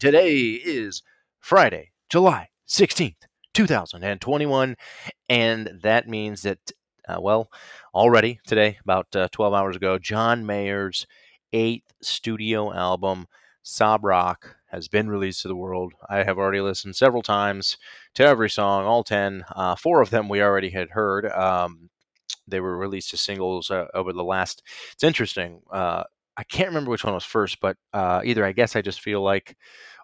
Today is Friday, July 16th, 2021. And that means that, uh, well, already today, about uh, 12 hours ago, John Mayer's eighth studio album, Sob Rock, has been released to the world. I have already listened several times to every song, all 10. Uh, four of them we already had heard. Um, they were released as singles uh, over the last. It's interesting. Uh, I can't remember which one was first, but uh, either I guess I just feel like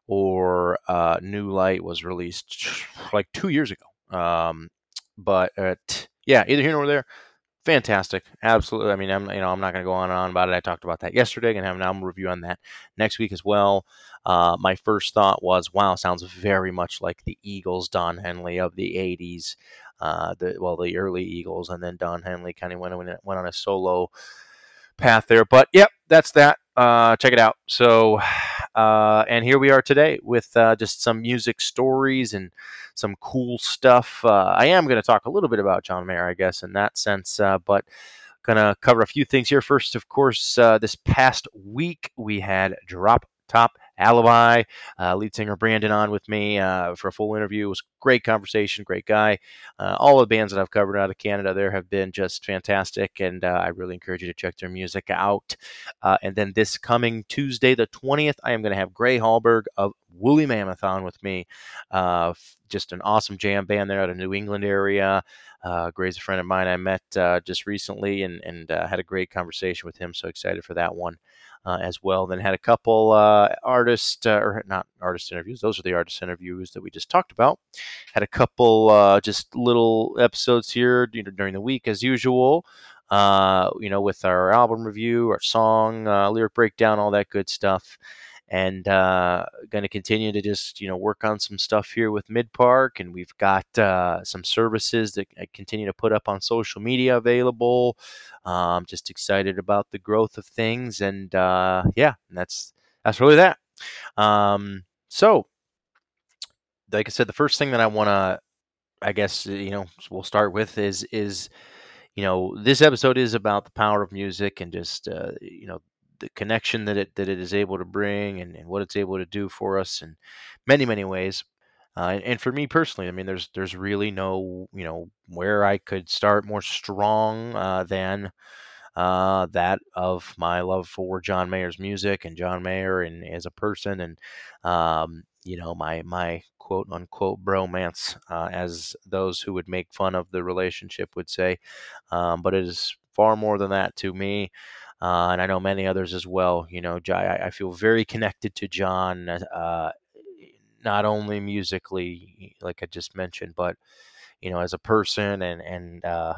or uh, New Light was released like two years ago. Um, but yeah, either here nor there. Fantastic, absolutely. I mean, I'm you know I'm not going to go on and on about it. I talked about that yesterday. Going to have an album review on that next week as well. Uh, my first thought was, wow, sounds very much like the Eagles, Don Henley of the '80s uh, the well the early Eagles, and then Don Henley kind of went went on a solo path there. But yep, that's that. Uh, check it out. So, uh, and here we are today with uh, just some music stories and some cool stuff. Uh, I am going to talk a little bit about John Mayer, I guess, in that sense, uh, but going to cover a few things here. First, of course, uh, this past week we had Drop Top Alibi. Uh, lead singer Brandon on with me uh, for a full interview. It was great conversation, great guy. Uh, all the bands that I've covered out of Canada there have been just fantastic, and uh, I really encourage you to check their music out. Uh, and then this coming Tuesday, the 20th, I am going to have Gray Hallberg of Woolly Mammoth on with me. Uh, just an awesome jam band there out of New England area. Uh, Gray's a friend of mine I met uh, just recently and, and had a great conversation with him. So excited for that one uh, as well. Then had a couple uh, artist uh, or not artist interviews; those are the artist interviews that we just talked about. Had a couple uh, just little episodes here you know, during the week as usual. Uh, you know, with our album review, our song, uh, lyric breakdown, all that good stuff and uh, going to continue to just you know work on some stuff here with Mic1park, and we've got uh, some services that I continue to put up on social media available. Um, just excited about the growth of things, and uh, yeah, that's that's really that. Um, so, like I said, the first thing that I want to, I guess you know, we'll start with is is you know this episode is about the power of music and just uh, you know the connection that it that it is able to bring and, and what it's able to do for us in many many ways. Uh, and, for me personally, I mean, there's there's really no you know where I could start more strong uh, than uh, that of my love for John Mayer's music and John Mayer and as a person and um, you know my my quote unquote bromance, uh, as those who would make fun of the relationship would say, um, but it is far more than that to me uh, and I know many others as well. You know, I, I feel very connected to John, uh, not only musically, like I just mentioned, but you know, as a person, and and uh,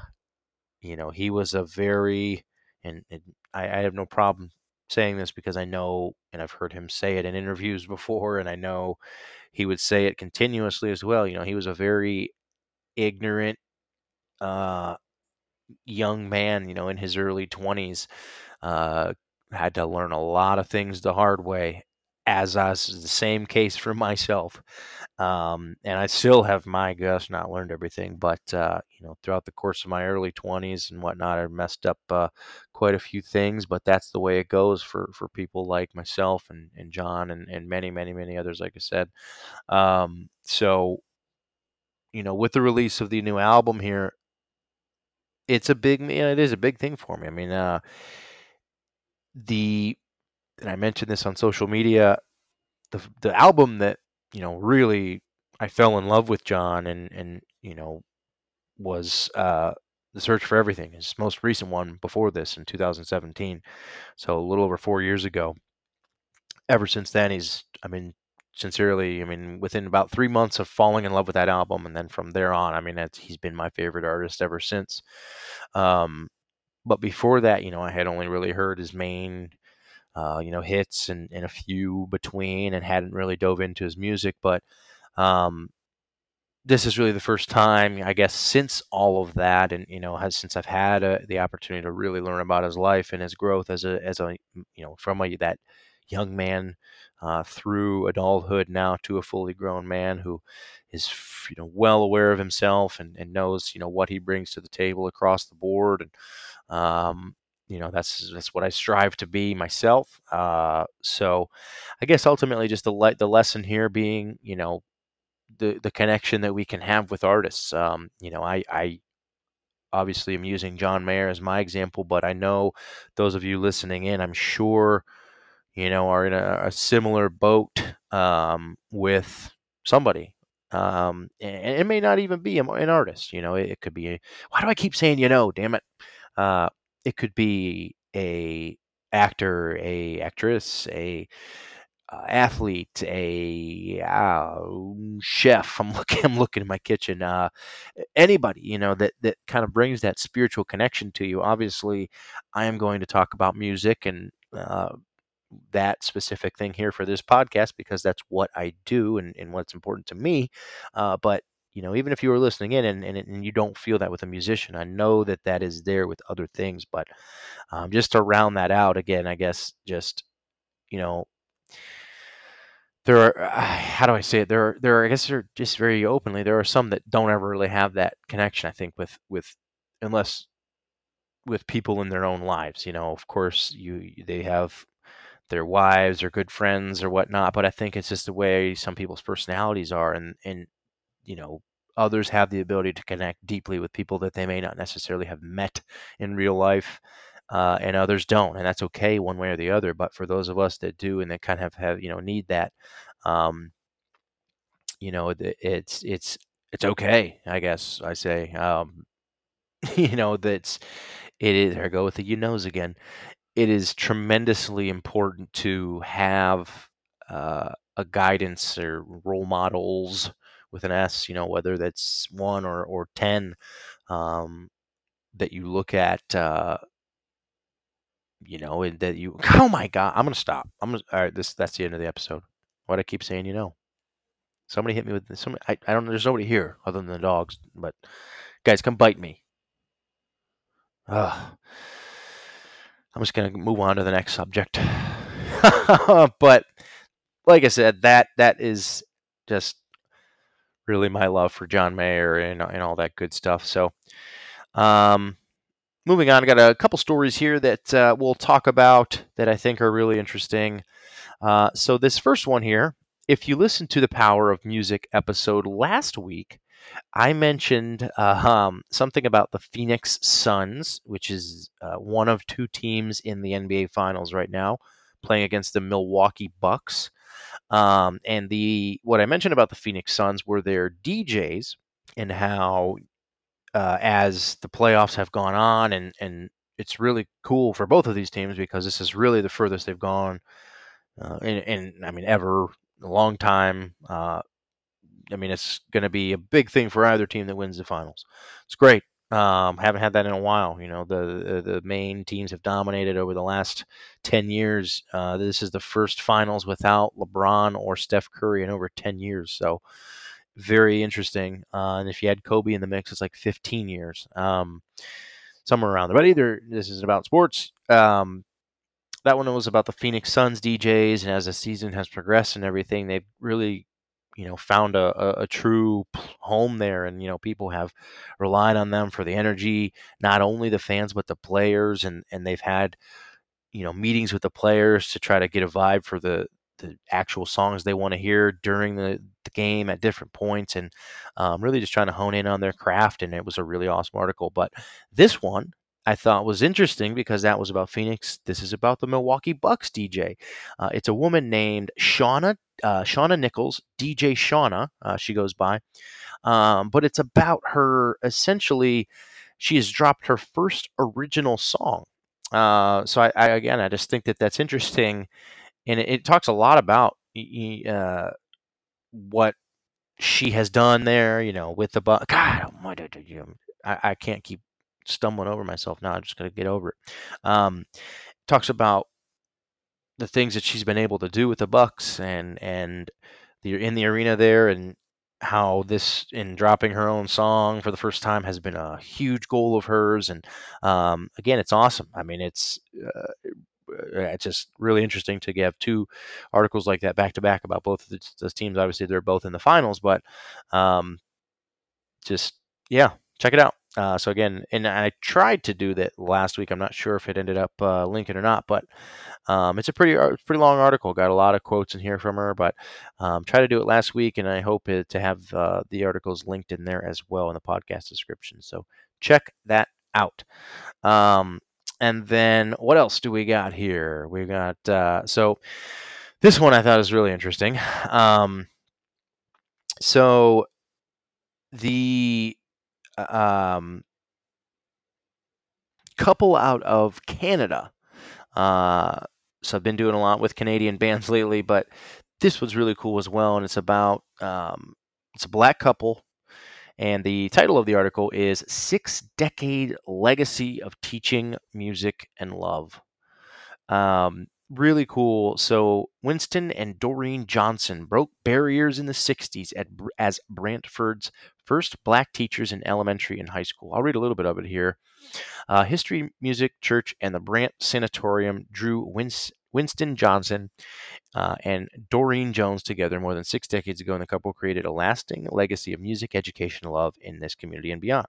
you know, he was a very, and, and I, I have no problem saying this because I know, and I've heard him say it in interviews before, and I know he would say it continuously as well. You know, he was a very ignorant uh, young man, you know, in his early 20s. Uh, had to learn a lot of things the hard way, as is the same case for myself. Um, and I still have my gosh not learned everything, but uh, you know throughout the course of my early 20s and whatnot, I messed up uh, quite a few things. But that's the way it goes for for people like myself and, and John and, and many many many others, like I said. Um, so you know, with the release of the new album here, it's a big, it is a big thing for me. I mean, uh, the and I mentioned this on social media, the the album that you know really I fell in love with John and and you know was uh, the search for everything his most recent one before this in 2017 so a little over four years ago. Ever since then he's i mean sincerely i mean within about three months of falling in love with that album and then from there on i mean he's been my favorite artist ever since. Um, but before that, you know, I had only really heard his main, uh, you know, hits and, and a few between, and hadn't really dove into his music. But um, this is really the first time, I guess, since all of that, and you know, has since I've had uh the opportunity to really learn about his life and his growth as a as a you know from a, that young man uh, through adulthood now to a fully grown man who is you know well aware of himself and, and knows you know what he brings to the table across the board and um, you know that's that's what I strive to be myself. Uh, so I guess ultimately just the le- the lesson here being you know the the connection that we can have with artists. Um, you know I I obviously am using John Mayer as my example, but I know those of you listening in, I'm sure you know are in a, a similar boat um, with somebody um, and it may not even be an artist. You know, it, could be. Why do I keep saying you know? Damn it! Uh, it could be a actor, a actress, a uh, athlete, a uh, chef. I'm looking. I'm looking in my kitchen. Uh, anybody, you know, that that kind of brings that spiritual connection to you. Obviously, I am going to talk about music and uh, that specific thing here for this podcast because that's what I do and, and what's important to me. Uh, but you know, even if you were listening in and, and, and, you don't feel that with a musician, I know that that is there with other things. But um, just to round that out again, I guess just you know, there are uh, how do I say it? There are there are I guess they're just very openly there are some that don't ever really have that connection. I think with with unless with people in their own lives. You know, of course, you they have their wives or good friends or whatnot. But I think it's just the way some people's personalities are, and and you know others have the ability to connect deeply with people that they may not necessarily have met in real life. Uh, and others don't, and that's okay one way or the other. But for those of us that do, and that kind of have you know need that, um, you know, it's it's it's okay. I guess I say, um, you know, that's it is. There I go with the you knows again it is tremendously important to have uh, a guidance or role models with an S, you know, whether that's one or, or 10 um, that you look at, uh, you know, and that you, oh my God, I'm going to stop. I'm going to, all right, this, that's the end of the episode. Why do I keep saying, you know, somebody hit me with. Somebody, I, I don't know. There's nobody here other than the dogs, but guys, come bite me. Ugh. I'm just going to move on to the next subject. but like I said, that that is just really my love for John Mayer and, and all that good stuff. So, um, moving on, I got a couple stories here that uh, we'll talk about that I think are really interesting. Uh, so, this first one here, if you listen to the Power of Music episode last week, I mentioned uh, um, something about the Phoenix Suns, which is uh, one of two teams in the NBA Finals right now, playing against the Milwaukee Bucks. Um, and the what I mentioned about the Phoenix Suns were their DJs and how, uh, as the playoffs have gone on, and and it's really cool for both of these teams because this is really the furthest they've gone, uh, in, in I mean ever a long time. Uh, I mean, it's going to be a big thing for either team that wins the finals. It's great. Um, haven't had that in a while. You know, the, the main teams have dominated over the last ten years. Uh, this is the first finals without LeBron or Steph Curry in over ten years. So very interesting. Uh, and if you had Kobe in the mix, it's like fifteen years, um, somewhere around there. But either this is about sports. Um, that one was about the Phoenix Suns DJs, and as the season has progressed and everything, they've really you know found a, a, a, true home there and you know people have relied on them for the energy not only the fans but the players and and they've had you know meetings with the players to try to get a vibe for the the actual songs they want to hear during the, the game at different points and um, really just trying to hone in on their craft and it was a really awesome article but this one I thought was interesting because that was about Phoenix. This is about the Milwaukee Bucks DJ. Uh, it's a woman named Shauna uh, Shauna Nichols, DJ Shauna. Uh, she goes by, um, but it's about her. Essentially, she has dropped her first original song. Uh, so I, I, again, I just think that that's interesting, and it, it talks a lot about uh, what she has done there. You know, with the Bucks. God, I, I can't keep stumbling over myself now. I'm just to get over it. Um, talks about the things that she's been able to do with the Bucks and and the in the arena there and how this in dropping her own song for the first time has been a huge goal of hers and um, again it's awesome. I mean it's uh, it's just really interesting to have two articles like that back to back about both of those teams. Obviously they're both in the finals but um, just yeah check it out uh, so again, and I tried to do that last week. I'm not sure if it ended up uh, linking or not, but um, it's a pretty uh, pretty long article. Got a lot of quotes in here from her, but um, try to do it last week, and I hope it, to have uh, the articles linked in there as well in the podcast description. So check that out. Um, and then what else do we got here? We got uh, so this one I thought was really interesting. Um, so the um, couple out of Canada. Uh, so I've been doing a lot with Canadian bands lately, but this was really cool as well. And it's about um, it's a black couple, and the title of the article is Six Decade Legacy of Teaching Music and Love. Um, really cool. So Winston and Doreen Johnson broke barriers in the 60s at, as Brantford's first black teachers in elementary and high school. I'll read a little bit of it here. Uh, History, Music, Church, and the Brant Sanatorium drew Winston Johnson uh, and Doreen Jones together more than six decades ago, and the couple created a lasting legacy of music, education, love in this community and beyond.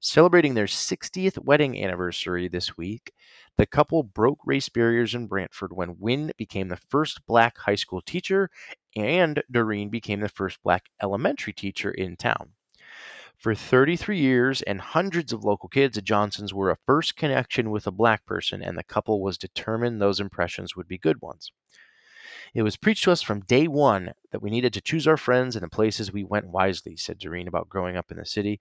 Celebrating their 60th wedding anniversary this week, the couple broke race barriers in Brantford when Wynn became the first black high school teacher and Doreen became the first black elementary teacher in town. For 33 years and hundreds of local kids, the Johnsons were a first connection with a black person, and the couple was determined those impressions would be good ones. It was preached to us from day one that we needed to choose our friends and the places we went wisely, said Doreen about growing up in the city.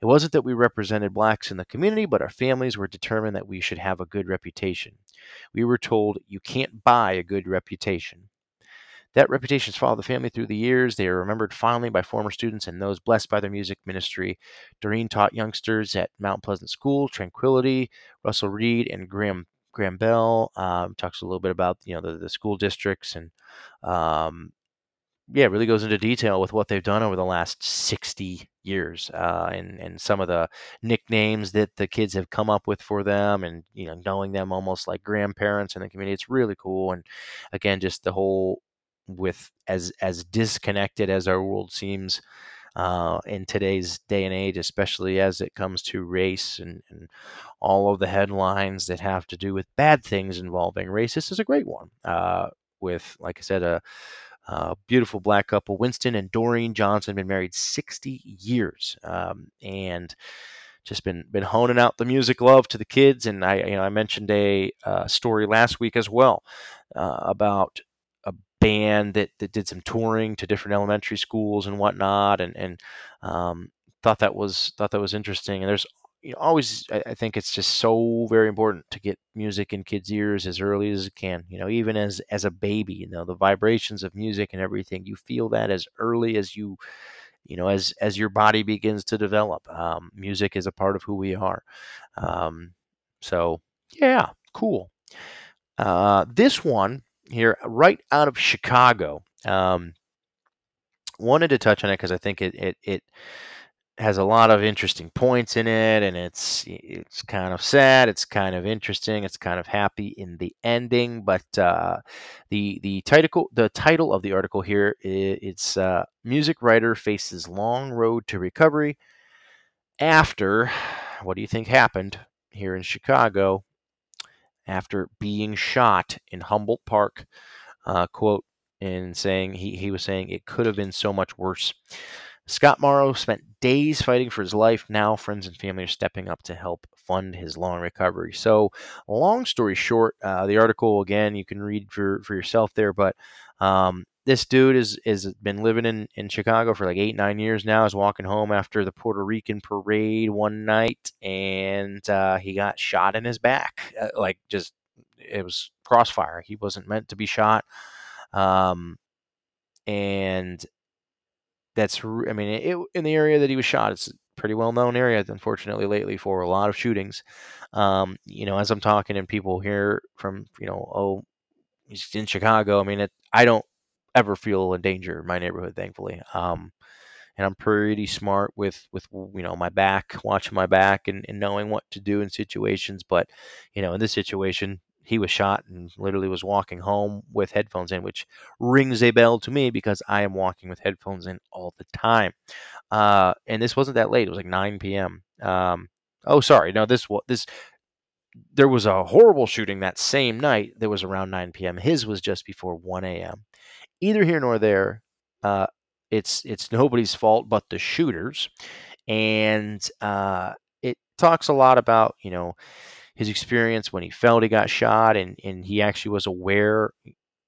It wasn't that we represented blacks in the community, but our families were determined that we should have a good reputation. We were told you can't buy a good reputation. That reputation has followed the family through the years. They are remembered fondly by former students and those blessed by their music ministry. Doreen taught youngsters at Mount Pleasant School, Tranquility, Russell Reid, and Graham Graham Bell um, talks a little bit about you know the, the school districts and um, yeah, really goes into detail with what they've done over the last 60 years uh, and and some of the nicknames that the kids have come up with for them and you know knowing them almost like grandparents in the community. It's really cool and again just the whole with as as disconnected as our world seems uh, in today's day and age, especially as it comes to race and, and, all of the headlines that have to do with bad things involving race. This is a great one uh, with, like I said, a, a, beautiful black couple, Winston and Doreen Johnson, been married 60 years, um, and just been been honing out the music love to the kids. And I, you know, I mentioned a uh, story last week as well uh, about band that, that did some touring to different elementary schools and whatnot, and and um, thought that was thought that was interesting. And there's you know, always I, I, think it's just so very important to get music in kids' ears as early as it can. You know, even as as a baby, you know, the vibrations of music and everything. You feel that as early as you you know as as your body begins to develop um, music is a part of who we are um, so yeah cool uh, this one here, right out of Chicago. Um, wanted to touch on it because I think it, it it has a lot of interesting points in it, and it's it's kind of sad, it's kind of interesting, it's kind of happy in the ending. But uh, the the title the title of the article here it's uh, music writer faces long road to recovery after what do you think happened here in Chicago after being shot in Humboldt Park. Uh, quote, and saying he, he was saying it could have been so much worse. Scott Morrow spent days fighting for his life. Now, friends and family are stepping up to help fund his long recovery. So, long story short, uh, the article again you can read for, for yourself there, but um, this dude is is been living in in Chicago for like eight nine years now. Is walking home after the Puerto Rican parade one night, and uh, he got shot in his back. Uh, like just it was crossfire. He wasn't meant to be shot, um, and that's I mean it, in the area that he was shot. It's a pretty well known area, unfortunately, lately for a lot of shootings. Um, you know, as I'm talking and people hear from you know oh he's in Chicago. I mean, it, I don't ever feel in danger in my neighborhood, thankfully. Um, and I'm pretty smart with with you know my back, watching my back, and, and knowing what to do in situations. But you know, in this situation, he was shot and literally was walking home with headphones in, which rings a bell to me because I am walking with headphones in all the time. Uh, and this wasn't that late; it was like 9 p.m. Um, oh, sorry, no, this this there was a horrible shooting that same night that was around 9 p.m. His was just before 1 a.m. Either here nor there. Uh, it's it's nobody's fault but the shooters, and uh, it talks a lot about you know his experience when he felt he got shot, and and he actually was aware,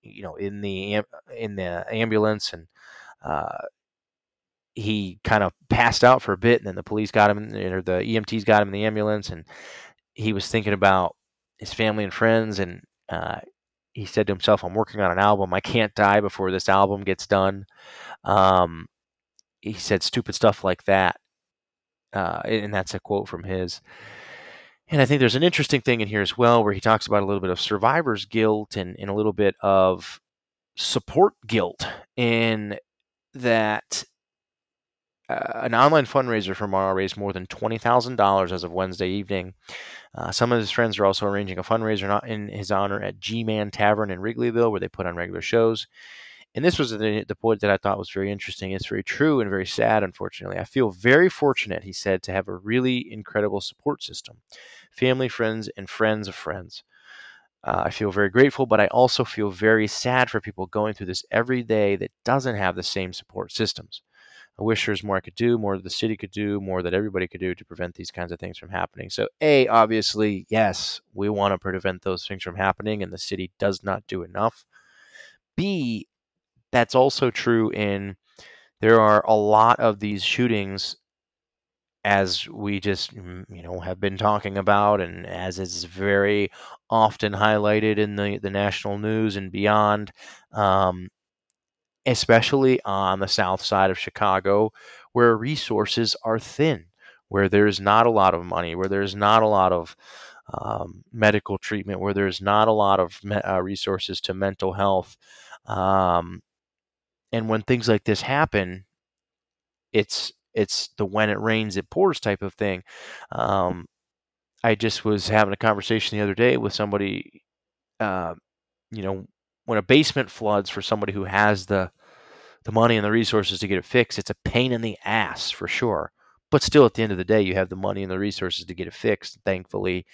you know, in the in the ambulance, and uh, he kind of passed out for a bit, and then the police got him, or the EMTs got him in the ambulance, and he was thinking about his family and friends, and uh, he said to himself, "I'm working on an album. I can't die before this album gets done." Um, he said stupid stuff like that, uh, and that's a quote from his. And I think there's an interesting thing in here as well, where he talks about a little bit of survivor's guilt and, and a little bit of support guilt, in that uh, an online fundraiser for Mauro raised more than $20,000 as of Wednesday evening. Uh, some of his friends are also arranging a fundraiser in his honor at G Man Tavern in Wrigleyville, where they put on regular shows. And this was the, the point that I thought was very interesting. It's very true and very sad, unfortunately. I feel very fortunate, he said, to have a really incredible support system family, friends, and friends of friends. Uh, I feel very grateful, but I also feel very sad for people going through this every day that doesn't have the same support systems. I wish there's more I could do, more the city could do, more that everybody could do to prevent these kinds of things from happening. So, A, obviously, yes, we want to prevent those things from happening, and the city does not do enough. B, that's also true in there are a lot of these shootings as we just mm, you know have been talking about and as is very often highlighted in the, the national news and beyond um, especially on the south side of Chicago, where resources are thin, where there's not a lot of money, where there's not a lot of um, medical treatment, where there's not a lot of me- uh, resources to mental health. Um, and when things like this happen, it's it's the when it rains it pours type of thing. Um, I just was having a conversation the other day with somebody, uh, you know, when a basement floods for somebody who has the the money and the resources to get it fixed, it's a pain in the ass for sure. But still, at the end of the day, you have the money and the resources to get it fixed, thankfully.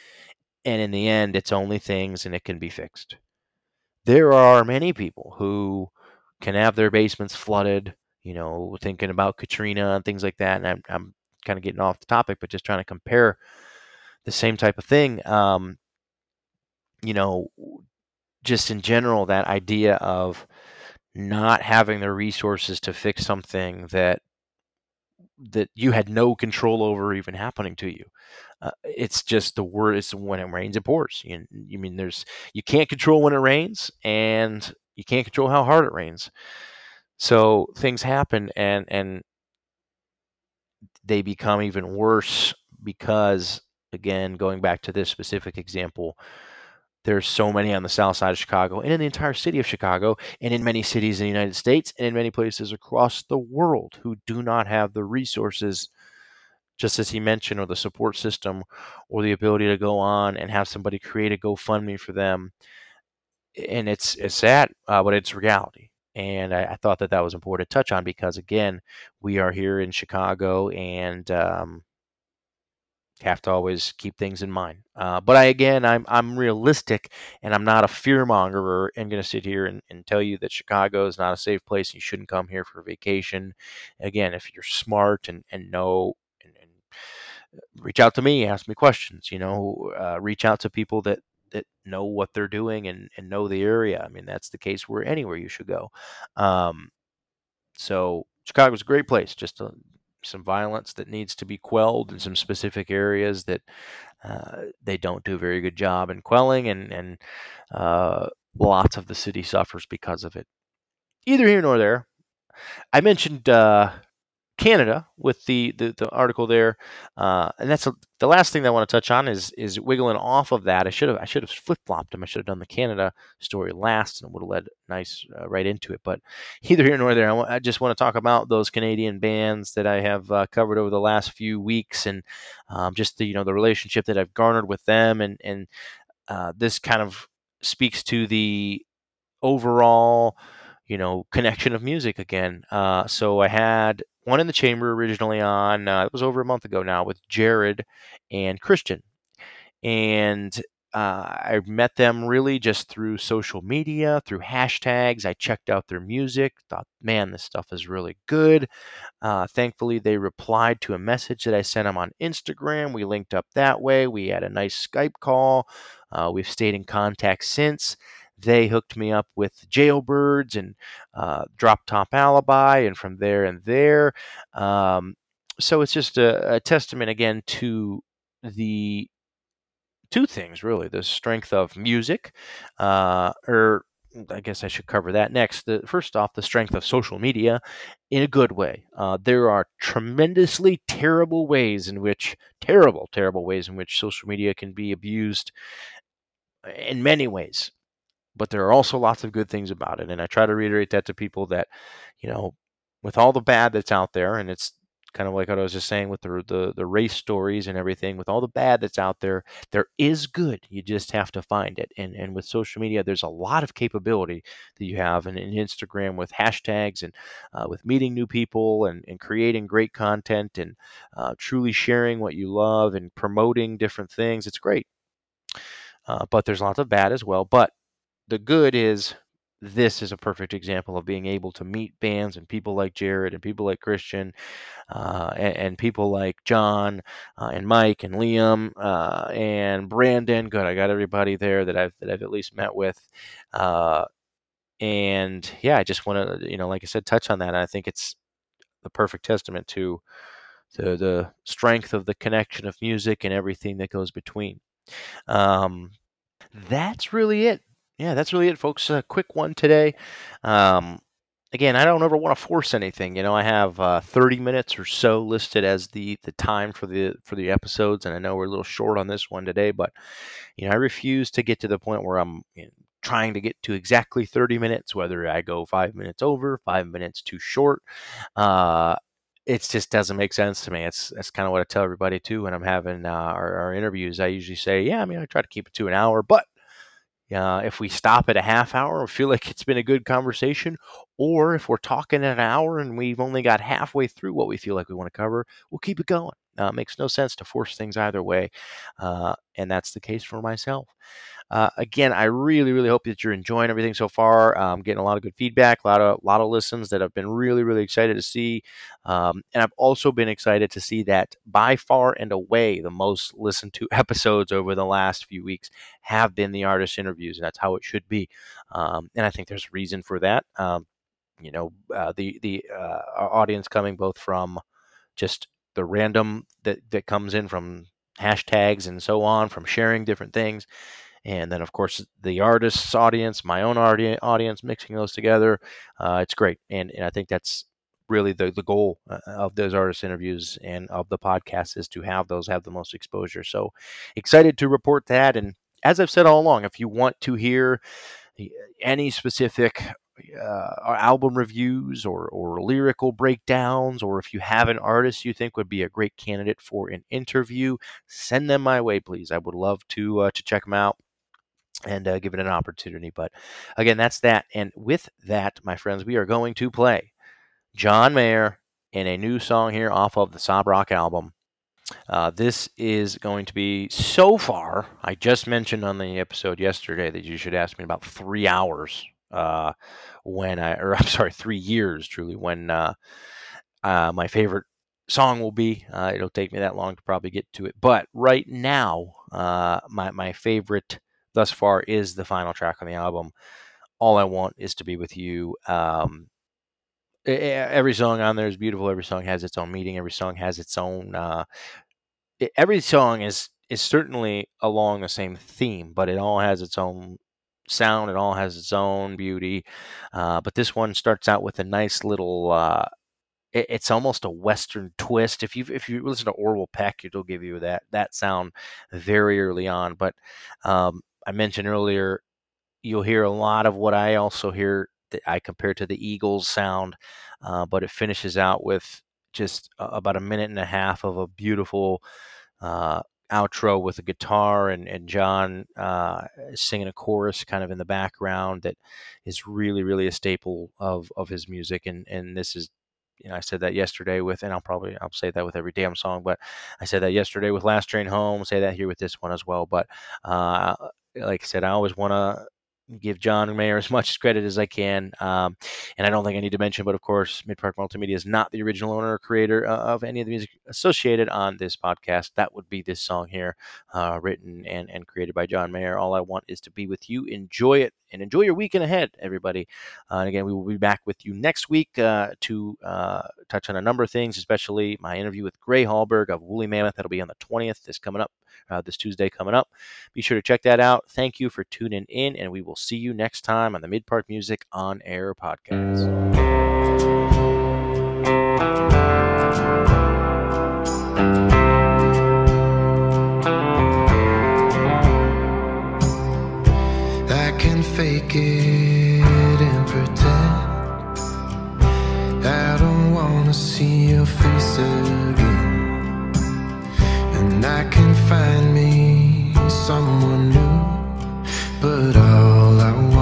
And in the end, it's only things and it can be fixed. There are many people who can have their basements flooded, you know, thinking about Katrina and things like that. And I'm, I'm kind of getting off the topic, but just trying to compare the same type of thing. Um, you know, just in general, that idea of not having the resources to fix something that that you had no control over even happening to you. Uh, it's just the word. It's when it rains, it pours. You, you mean there's you can't control when it rains, and you can't control how hard it rains. So things happen, and and they become even worse because, again, going back to this specific example, there's so many on the south side of Chicago and in the entire city of Chicago and in many cities in the United States and in many places across the world who do not have the resources, just as he mentioned, or the support system or the ability to go on and have somebody create a GoFundMe for them. And it's, it's sad, uh, but it's reality. And I, I, thought that that was important to touch on because, again, we are here in Chicago and um, have to always keep things in mind. Uh, but I again, I'm I'm realistic, and I'm not a fear mongerer, and going to sit here and, and tell you that Chicago is not a safe place. And you shouldn't come here for vacation. Again, if you're smart and and know and, and uh, reach out to me, ask me questions. You know, uh, reach out to people that that know what they're doing and and know the area. I mean, that's the case where anywhere you should go. Um, so Chicago's a great place. Just to some violence that needs to be quelled in some specific areas that uh, they don't do a very good job in quelling, and and uh, lots of the city suffers because of it. Either here nor there. I mentioned uh, Canada with the, the, the article there, uh, and that's a, the last thing that I want to touch on is is wiggling off of that. I should have I should have flip flopped them. I should have done the Canada story last, and would have led nice uh, right into it. But either here nor there, I, w- I just want to talk about those Canadian bands that I have uh, covered over the last few weeks, and um, just the you know the relationship that I've garnered with them, and and uh, this kind of speaks to the overall you know connection of music again. Uh, so I had one in the chamber originally on. Uh, it was over a month ago now with Jared and Christian, and uh, I met them really just through social media, through hashtags. I checked out their music, thought, man, this stuff is really good. Uh, thankfully, they replied to a message that I sent them on Instagram. We linked up that way. We had a nice Skype call. Uh, we've stayed in contact since. They hooked me up with Jailbirds and uh, Drop Top Alibi, and from there and there. Um, so it's just a, a testament again to the two things really the strength of music uh, or I guess I should cover that next. The, first off, the strength of social media in a good way. Uh, there are tremendously terrible ways in which, terrible, terrible ways in which social media can be abused in many ways. But there are also lots of good things about it. And I try to reiterate that to people that, you know, with all the bad that's out there, and it's kind of like what I was just saying with the, the the race stories and everything. With all the bad that's out there, there is good. You just have to find it. And and with social media, there's a lot of capability that you have, and in Instagram with hashtags and uh, with meeting new people and and creating great content and uh, truly sharing what you love and promoting different things. It's great. Uh, but there's lots of bad as well. But the good is this is a perfect example of being able to meet bands and people like Jared and people like Christian uh, and, and, people like John uh, and Mike and Liam uh, and Brandon. Good, I got everybody there that I've that I've at least met with. Uh, and yeah, I just want to, you know, like I said, touch on that. I think it's the perfect testament to the the strength of the connection of music and everything that goes between. Um, that's really it yeah, that's really it, folks. A quick one today. Um, again, I don't ever want to force anything. You know, I have uh, 30 minutes or so listed as the the time for the for the episodes, and I know we're a little short on this one today, but you know, I refuse to get to the point where I'm you know, trying to get to exactly 30 minutes, whether I go five minutes over, five minutes too short. Uh, it just doesn't make sense to me. It's that's kind of what I tell everybody too when I'm having uh, our, our interviews. I usually say, yeah, I mean, I try to keep it to an hour, but uh, if we stop at a half hour and feel like it's been a good conversation, or if we're talking an hour and we've only got halfway through what we feel like we want to cover, we'll keep it going. Uh, makes no sense to force things either way, uh, and that's the case for myself. Uh, again, I really, really hope that you're enjoying everything so far. I'm getting a lot of good feedback, a lot of, lot of listens that I've been really, really excited to see. Um, and I've also been excited to see that by far and away the most listened to episodes over the last few weeks have been the artist interviews, and that's how it should be. Um, and I think there's reason for that. Um, you know, uh, the the uh, audience coming both from just the random that that comes in from hashtags and so on, from sharing different things and then of course the artist's audience, my own audience, mixing those together. Uh, it's great, and, and I think that's really the, the goal uh, of those artist interviews and of the podcast is to have those have the most exposure. So excited to report that. And as I've said all along, if you want to hear any specific uh, album reviews or, or lyrical breakdowns, or if you have an artist you think would be a great candidate for an interview, send them my way, please. I would love to uh, to check them out and uh, give it an opportunity. But again, that's that. And with that, my friends, we are going to play John Mayer in a new song here off of the Sob Rock album. Uh, this is going to be so far. I just mentioned on the episode yesterday that you should ask me about three hours uh, when I, or I'm sorry, three years truly when uh, uh my favorite song will be. Uh, it'll take me that long to probably get to it, but right now, uh, my my favorite thus far is the final track on the album. All I want is to be with you. Um, every song on there is beautiful. Every song has its own meaning. Every song has its own. Uh, every song is is certainly along the same theme, but it all has its own sound. It all has its own beauty. Uh, but this one starts out with a nice little uh, it, it's almost a western twist. If you if you listen to Orville Peck, it'll give you that that sound very early on. But um, I mentioned earlier, you'll hear a lot of what I also hear that I compare to the Eagles sound, uh, but it finishes out with just about a minute and a half of a beautiful uh, outro with a guitar and, and John uh, singing a chorus kind of in the background that is really, really a staple of, of his music. And, and this is, you know, I said that yesterday with, and I'll probably, I'll say that with every damn song, but I said that yesterday with Last Train Home, say that here with this one as well. But uh, like I said, I always want to give John Mayer as much credit as I can. Um, and I don't think I need to mention, but of course, Mic1park Multimedia is not the original owner or creator uh, of any of the music associated on this podcast. That would be this song here, uh, written and, and created by John Mayer. All I want is to be with you. Enjoy it and enjoy your weekend ahead, everybody. Uh, and again, we will be back with you next week uh, to uh, touch on a number of things, especially my interview with Gray Hallberg of Woolly Mammoth. That'll be on the 20th, this coming up, uh, this Tuesday coming up. Be sure to check that out. Thank you for tuning in, and we will see you next time on the Mic1park Music on Air podcast. I can fake it and pretend I don't wanna see your face again. Find me someone new, but all I want